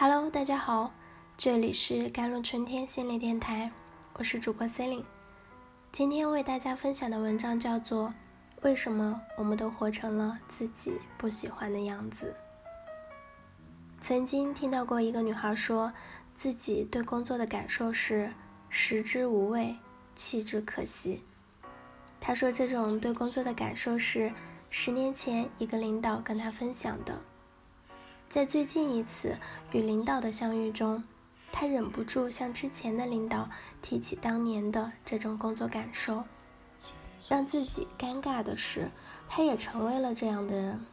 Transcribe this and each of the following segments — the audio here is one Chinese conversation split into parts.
Hello，大家好，这里是甘露春天心理电台，我是主播 Celine。今天为大家分享的文章叫做《为什么我们都活成了自己不喜欢的样子》。曾经听到过一个女孩说，自己对工作的感受是食之无味，弃之可惜。她说这种对工作的感受是十年前一个领导跟她分享的。在最近一次与领导的相遇中，他忍不住向之前的领导提起当年的这种工作感受。让自己尴尬的是，他也成为了这样的人。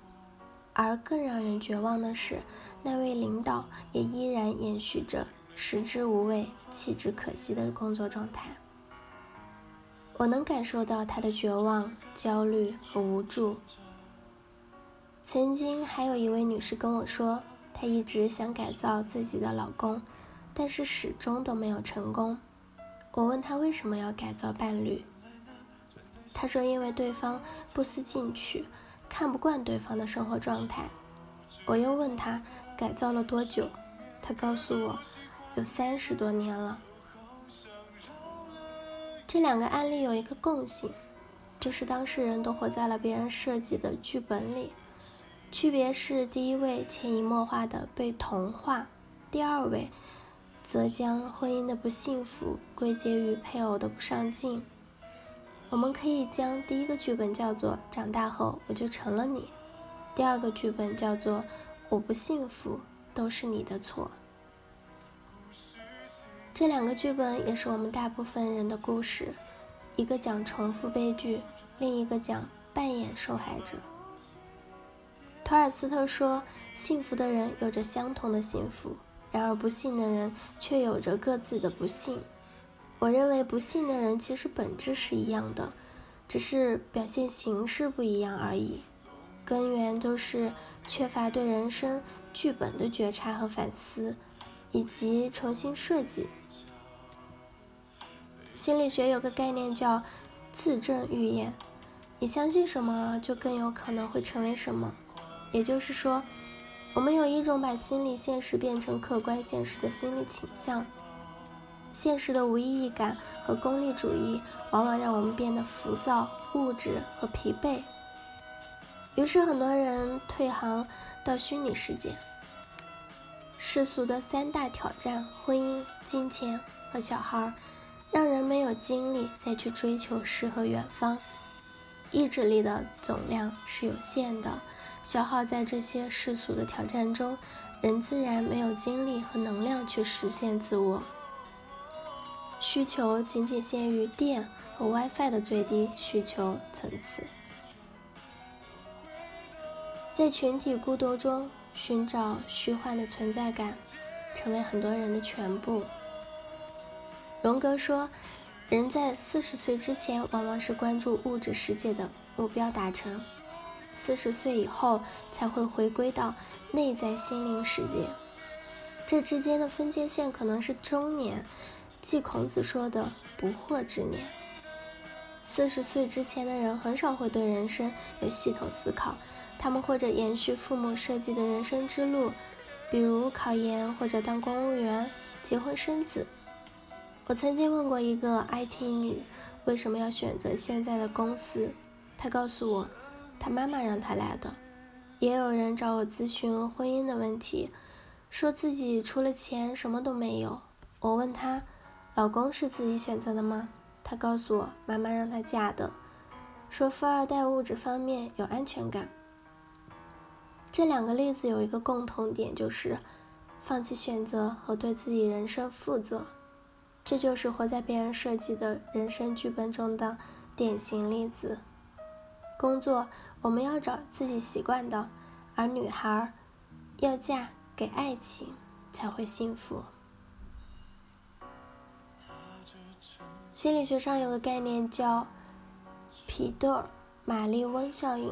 而更让人绝望的是，那位领导也依然延续着食之无味、弃之可惜的工作状态。我能感受到他的绝望、焦虑和无助。曾经还有一位女士跟我说，她一直想改造自己的老公，但是始终都没有成功。我问她为什么要改造伴侣，她说因为对方不思进取，看不惯对方的生活状态。我又问她改造了多久，她告诉我有三十多年了。这两个案例有一个共性，就是当事人都活在了别人设计的剧本里。区别是，第一位潜移默化的被同化，第二位则将婚姻的不幸福归结于配偶的不上进。我们可以将第一个剧本叫做“长大后我就成了你”，第二个剧本叫做“我不幸福都是你的错”。这两个剧本也是我们大部分人的故事，一个讲重复悲剧，另一个讲扮演受害者。托尔斯特说：“幸福的人有着相同的幸福，然而不幸的人却有着各自的不幸。”我认为不幸的人其实本质是一样的，只是表现形式不一样而已，根源都是缺乏对人生剧本的觉察和反思，以及重新设计。心理学有个概念叫自证预言，你相信什么，就更有可能会成为什么。也就是说，我们有一种把心理现实变成客观现实的心理倾向。现实的无意义感和功利主义，往往让我们变得浮躁、物质和疲惫。于是，很多人退行到虚拟世界。世俗的三大挑战——婚姻、金钱和小孩，让人没有精力再去追求诗和远方。意志力的总量是有限的。消耗在这些世俗的挑战中，人自然没有精力和能量去实现自我。需求仅仅限于电和 WiFi 的最低需求层次。在群体孤独中寻找虚幻的存在感，成为很多人的全部。荣格说，人在四十岁之前，往往是关注物质世界的目标达成。四十岁以后才会回归到内在心灵世界，这之间的分界线可能是中年，即孔子说的不惑之年。四十岁之前的人很少会对人生有系统思考，他们或者延续父母设计的人生之路，比如考研或者当公务员、结婚生子。我曾经问过一个 IT 女为什么要选择现在的公司，她告诉我。他妈妈让他来的，也有人找我咨询婚姻的问题，说自己除了钱什么都没有。我问他，老公是自己选择的吗？他告诉我，妈妈让他嫁的，说富二代物质方面有安全感。这两个例子有一个共同点，就是放弃选择和对自己人生负责。这就是活在别人设计的人生剧本中的典型例子。工作我们要找自己习惯的，而女孩要嫁给爱情才会幸福。心理学上有个概念叫皮德尔玛丽翁效应，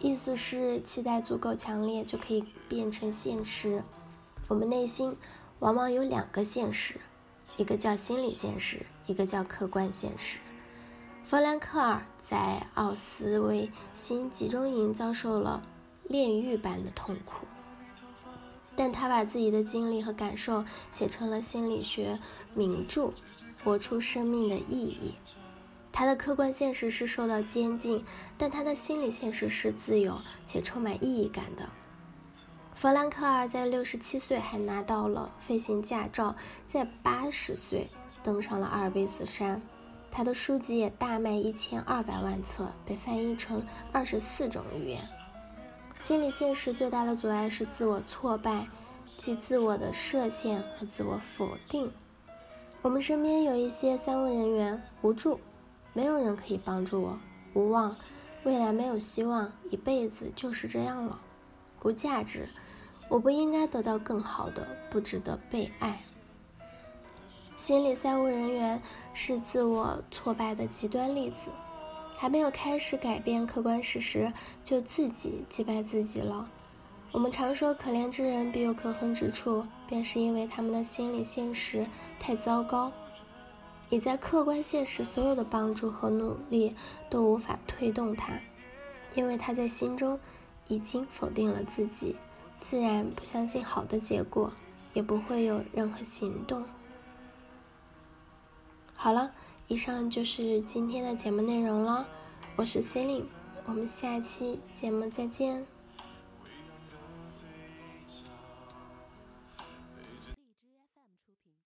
意思是期待足够强烈就可以变成现实。我们内心往往有两个现实，一个叫心理现实，一个叫客观现实。弗兰克尔在奥斯维辛集中营遭受了炼狱般的痛苦。但他把自己的经历和感受写成了心理学名著，活出生命的意义。他的客观现实是受到监禁，但他的心理现实是自由且充满意义感的。弗兰克尔在六十七岁还拿到了飞行驾照，在八十岁登上了阿尔卑斯山。他的书籍也大卖一千二百万册，被翻译成二十四种语言。心理现实最大的阻碍是自我挫败，即自我的设限和自我否定。我们身边有一些三无人员，无助，没有人可以帮助我；无望，未来没有希望，一辈子就是这样了；无价值，我不应该得到更好的，不值得被爱。心理三无人员是自我挫败的极端例子。还没有开始改变客观事实，就自己击败自己了。我们常说可怜之人必有可恨之处，便是因为他们的心理现实太糟糕。你在客观现实所有的帮助和努力都无法推动他，因为他在心中已经否定了自己，自然不相信好的结果，也不会有任何行动。好了。以上就是今天的节目内容了，我是 Celine，我们下期节目再见。